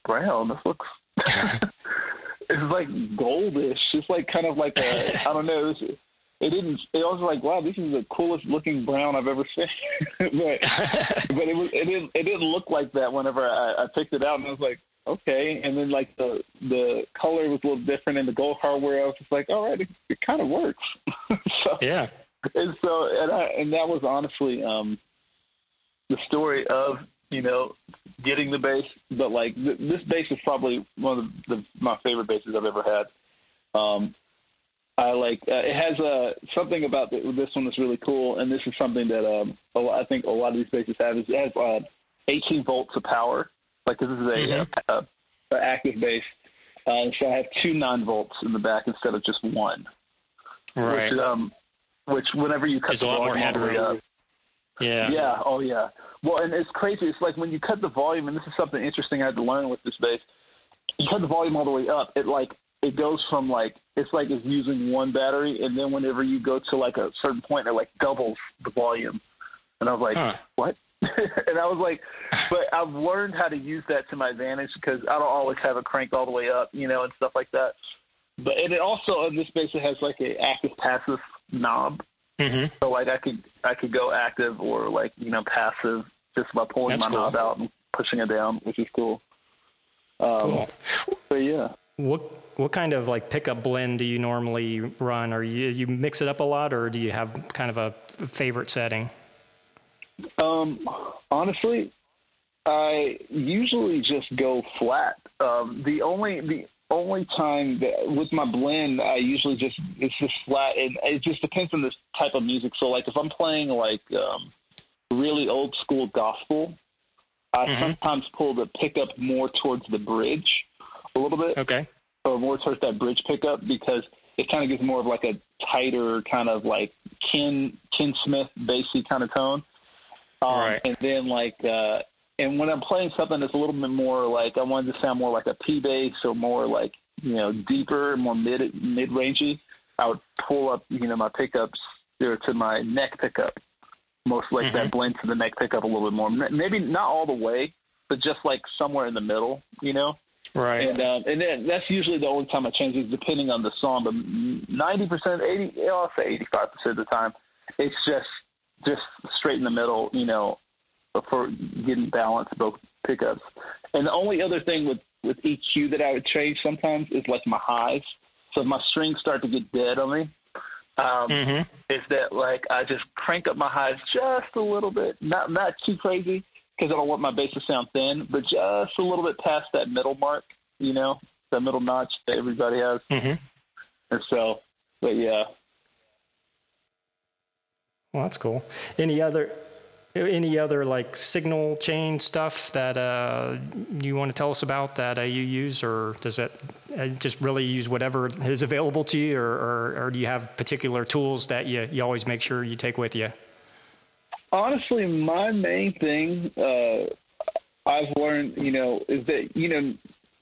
S3: brown. This looks. [laughs] [laughs] it's like goldish. It's like kind of like a I don't know. It, it didn't. It was like wow, this is the coolest looking brown I've ever seen. [laughs] but but it was it didn't it didn't look like that whenever I, I picked it out, and I was like okay. And then like the the color was a little different, and the gold hardware. I was just like, all right, it, it kind of works. [laughs]
S2: so yeah.
S3: And so and I and that was honestly um the story of you know getting the bass, but like th- this bass is probably one of the, the, my favorite basses I've ever had. Um, I like uh, it has uh, something about the, this one that's really cool, and this is something that um, lot, I think a lot of these basses have. Is it has uh, 18 volts of power. Like this is a, mm-hmm. a, a, a active bass, uh, so I have two nine volts in the back instead of just one.
S2: Right.
S3: Which, um, which whenever you cut
S2: There's
S3: the volume all the way up,
S2: yeah.
S3: Yeah. Oh, yeah. Well, and it's crazy. It's like when you cut the volume, and this is something interesting I had to learn with this bass. You cut the volume all the way up. It like it goes from like it's like it's using one battery, and then whenever you go to like a certain point, it like doubles the volume. And I was like, huh. what? [laughs] and I was like, but I've learned how to use that to my advantage because I don't always have it cranked all the way up, you know, and stuff like that. But and it also on this it has like a active passive knob
S2: Mm-hmm.
S3: So like I could I could go active or like you know passive just by pulling That's my cool. knob out and pushing it down, which is cool. Um, cool. But yeah.
S2: What what kind of like pickup blend do you normally run? Or you you mix it up a lot, or do you have kind of a favorite setting?
S3: Um, honestly, I usually just go flat. Um, the only the only time that with my blend, I usually just it's just flat, and it just depends on this type of music. So like if I'm playing like um, really old school gospel, I mm-hmm. sometimes pull the pickup more towards the bridge a little bit.
S2: Okay.
S3: Or more towards that bridge pickup because it kind of gives more of like a tighter kind of like Ken Ken Smith bassy kind of tone.
S2: Um, right.
S3: And then like uh, and when I'm playing something that's a little bit more like I wanted to sound more like a P bass or more like you know deeper, more mid mid rangey, I would pull up you know my pickups there to my neck pickup, most like mm-hmm. that blend to the neck pickup a little bit more. Maybe not all the way, but just like somewhere in the middle, you know.
S2: Right.
S3: And um, and then that's usually the only time I change it, depending on the song. But ninety percent, eighty, I'll say eighty-five percent of the time, it's just just straight in the middle, you know, for getting balance both pickups. And the only other thing with with EQ that I would change sometimes is like my highs. So if my strings start to get dead on me, um, mm-hmm. is that like I just crank up my highs just a little bit, not not too crazy because I don't want my bass to sound thin, but just a little bit past that middle mark, you know, that middle notch that everybody has.
S2: Mm-hmm.
S3: And so, but yeah.
S2: Well, that's cool. Any other any other like signal chain stuff that uh, you want to tell us about that uh, you use, or does it uh, just really use whatever is available to you, or, or, or, do you have particular tools that you, you always make sure you take with you?
S3: Honestly, my main thing uh, I've learned, you know, is that you know,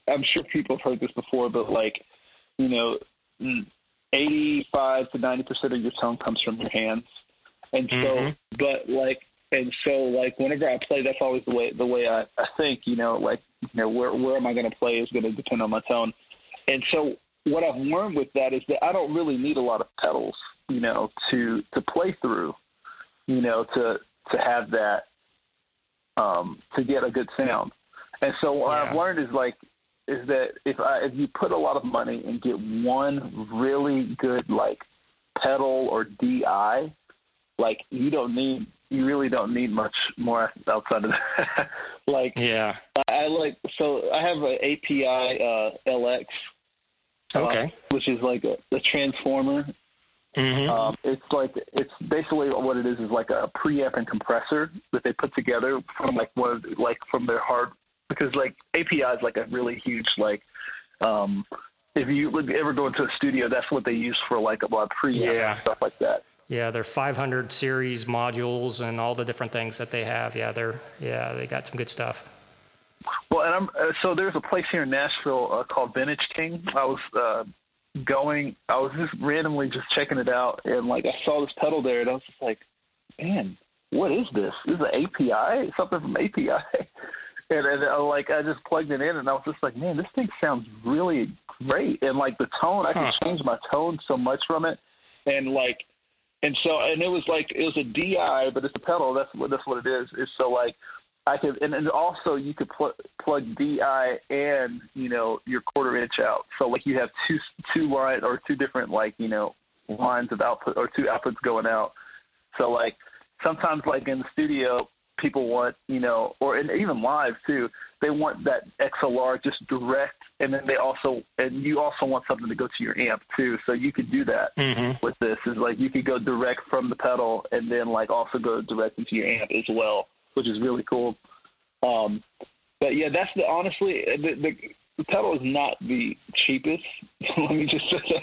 S3: I'm sure people have heard this before, but like, you know, 85 to 90 percent of your tone comes from your hands, and so, mm-hmm. but like and so like whenever I play, that's always the way the way I, I think. You know, like you know where where am I going to play is going to depend on my tone. And so what I've learned with that is that I don't really need a lot of pedals, you know, to to play through, you know, to to have that um, to get a good sound. And so what yeah. I've learned is like is that if I if you put a lot of money and get one really good like pedal or DI, like you don't need you really don't need much more outside of that. [laughs] like
S2: yeah,
S3: I, I like so I have an API uh, LX,
S2: uh, okay,
S3: uh, which is like a, a transformer.
S2: Mm-hmm.
S3: Um, it's like it's basically what it is is like a preamp and compressor that they put together from like one of, like from their hard because like API is like a really huge like um if you ever go into a studio that's what they use for like a lot of preamp yeah. and stuff like that.
S2: Yeah, they're 500 series modules and all the different things that they have. Yeah, they're yeah they got some good stuff.
S3: Well, and I'm uh, so there's a place here in Nashville uh, called Vintage King. I was uh, going, I was just randomly just checking it out, and like I saw this pedal there, and I was just like, man, what is this? This is an API, something from API. [laughs] and, and uh, like I just plugged it in, and I was just like, man, this thing sounds really great, and like the tone, I can huh. change my tone so much from it, and like and so and it was like it was a DI, but it's a pedal. That's what that's what it is. It's so like I could and, and also you could pl- plug DI and you know your quarter inch out. So like you have two two line or two different like you know lines of output or two outputs going out. So like sometimes like in the studio people want, you know, or and even live too, they want that XLR just direct, and then they also and you also want something to go to your amp too. So you could do that
S2: mm-hmm.
S3: with this. Is like you could go direct from the pedal, and then like also go direct into your amp as well, which is really cool. Um, but yeah, that's the honestly the, the the pedal is not the cheapest. [laughs] Let me just say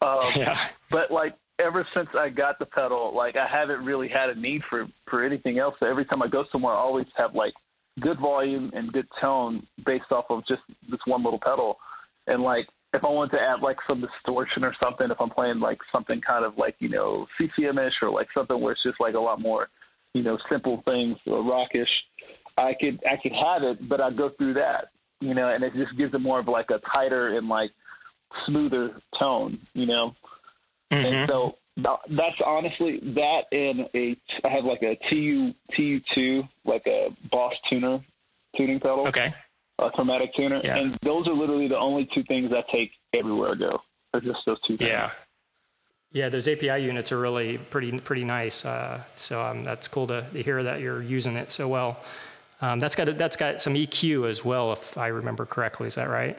S3: that. Um,
S2: yeah.
S3: But like ever since I got the pedal, like I haven't really had a need for for anything else. So every time I go somewhere, I always have like good volume and good tone based off of just this one little pedal. And like if I want to add like some distortion or something, if I'm playing like something kind of like you know CCM-ish or like something where it's just like a lot more you know simple things or rockish, I could I could have it, but I go through that you know, and it just gives it more of like a tighter and like smoother tone, you know.
S2: Mm-hmm.
S3: And so that's honestly that and a I have like a TU TU two like a Boss tuner tuning pedal.
S2: Okay.
S3: A chromatic tuner,
S2: yeah.
S3: and those are literally the only two things I take everywhere I go. Are just those two things.
S2: Yeah. Yeah, those API units are really pretty pretty nice. Uh, so um, that's cool to, to, hear that you're using it so well. Um, that's got a, that's got some EQ as well, if I remember correctly. Is that right?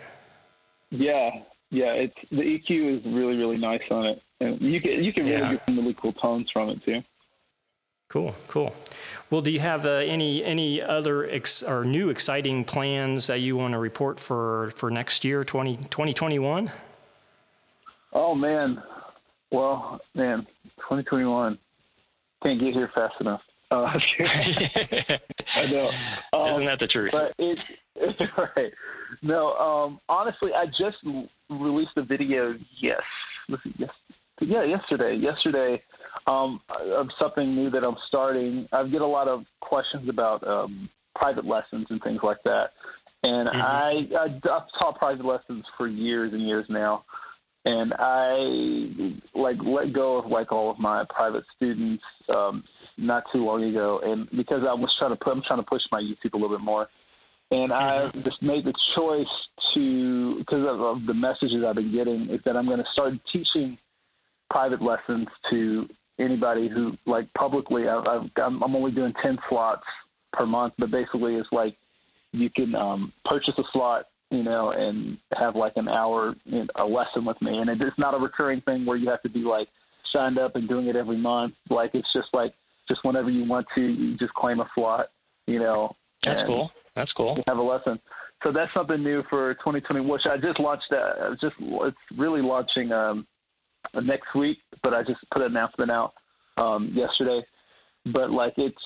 S3: Yeah, yeah. It's the EQ is really really nice on it. And you can you can really yeah. get some really cool tones from it too.
S2: Cool, cool. Well, do you have uh, any any other ex- or new exciting plans that you want to report for for next year, 20, 2021?
S3: Oh man, well man, twenty twenty one can't get here fast enough. Uh, [laughs] I know. [laughs]
S2: Um, Isn't that the truth?
S3: But it, [laughs] right. No, um, honestly, I just released a video. Yes, yes, yeah, yesterday. Yesterday, um, of something new that I'm starting. I get a lot of questions about um, private lessons and things like that. And mm-hmm. I, I I've taught private lessons for years and years now, and I like let go of like all of my private students um, not too long ago, and because I was trying to put, I'm trying to push my YouTube a little bit more, and mm-hmm. I just made the choice to because of, of the messages I've been getting is that I'm going to start teaching private lessons to anybody who like publicly. I've, I've I'm only doing ten slots per month, but basically it's like you can um, purchase a slot, you know, and have like an hour you know, a lesson with me, and it's not a recurring thing where you have to be like signed up and doing it every month. Like it's just like just whenever you want to, you just claim a slot, you know.
S2: That's cool. That's cool.
S3: Have a lesson. So that's something new for 2020, which I just launched. That just it's really launching um, next week, but I just put an announcement out um, yesterday. But like it's,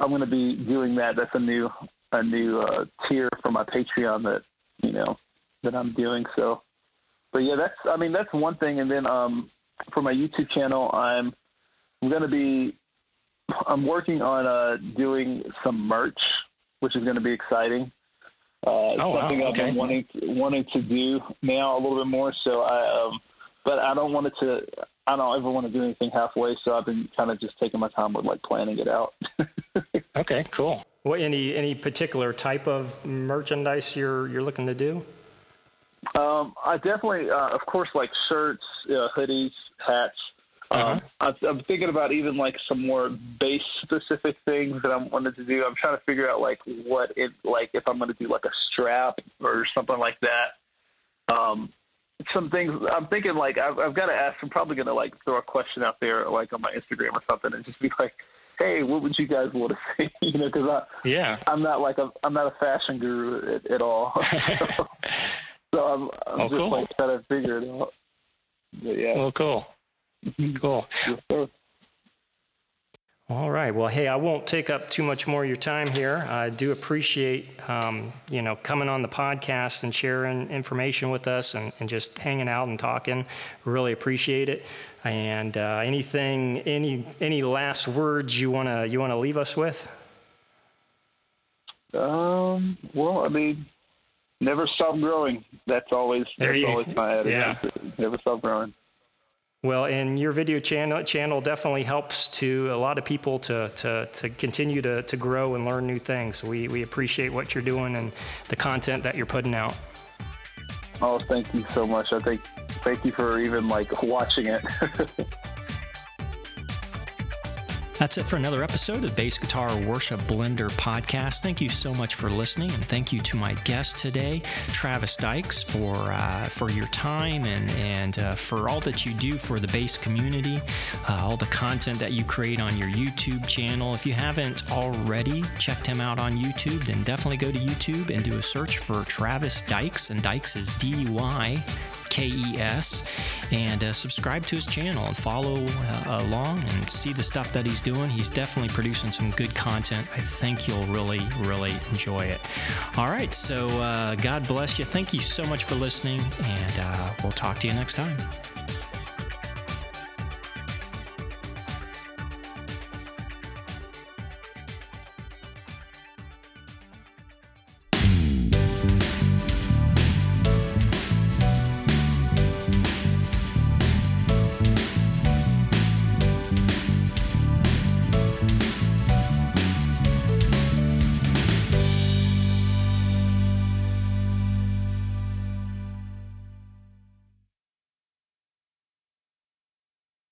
S3: I'm going to be doing that. That's a new a new uh, tier for my Patreon that you know that I'm doing. So, but yeah, that's I mean that's one thing. And then um, for my YouTube channel, I'm I'm going to be I'm working on uh, doing some merch, which is going to be exciting. Uh,
S2: oh,
S3: something
S2: wow.
S3: I've been wanting wanting to do now a little bit more. So I um, but I don't want it to. I don't ever want to do anything halfway, so I've been kind of just taking my time with like planning it out. [laughs]
S2: okay, cool. What any any particular type of merchandise you're you're looking to do?
S3: Um, I definitely, uh, of course, like shirts, uh, hoodies, hats. Um, uh-huh. I, I'm thinking about even like some more bass specific things that I'm wanting to do. I'm trying to figure out like what it like if I'm going to do like a strap or something like that. Um, some things I'm thinking like I've, I've got to ask. I'm probably going to like throw a question out there like on my Instagram or something and just be like, hey, what would you guys want to see? you know, because I
S2: yeah
S3: I'm not like a I'm not a fashion guru at, at all. so, [laughs] [laughs] so I'm, I'm oh, just
S2: cool.
S3: like trying to figure it out. But yeah.
S2: Well, cool. Mm-hmm. Cool. All right. Well, hey, I won't take up too much more of your time here. I do appreciate, um, you know, coming on the podcast and sharing information with us and, and just hanging out and talking. Really appreciate it. And uh, anything, any any last words you wanna you wanna leave us with?
S3: Um. Well, I mean, never stop growing. That's always there that's you, always my attitude. [laughs] Yeah. Never stop growing.
S2: Well, and your video channel channel definitely helps to a lot of people to to, to continue to, to grow and learn new things. We we appreciate what you're doing and the content that you're putting out.
S3: Oh, thank you so much. I think thank you for even like watching it. [laughs]
S2: That's it for another episode of Bass Guitar Worship Blender podcast. Thank you so much for listening, and thank you to my guest today, Travis Dykes, for uh, for your time and and uh, for all that you do for the bass community, uh, all the content that you create on your YouTube channel. If you haven't already checked him out on YouTube, then definitely go to YouTube and do a search for Travis Dykes, and Dykes is D Y K E S, and uh, subscribe to his channel and follow uh, along and see the stuff that he's doing. He's definitely producing some good content. I think you'll really, really enjoy it. All right, so uh, God bless you. Thank you so much for listening, and uh, we'll talk to you next time.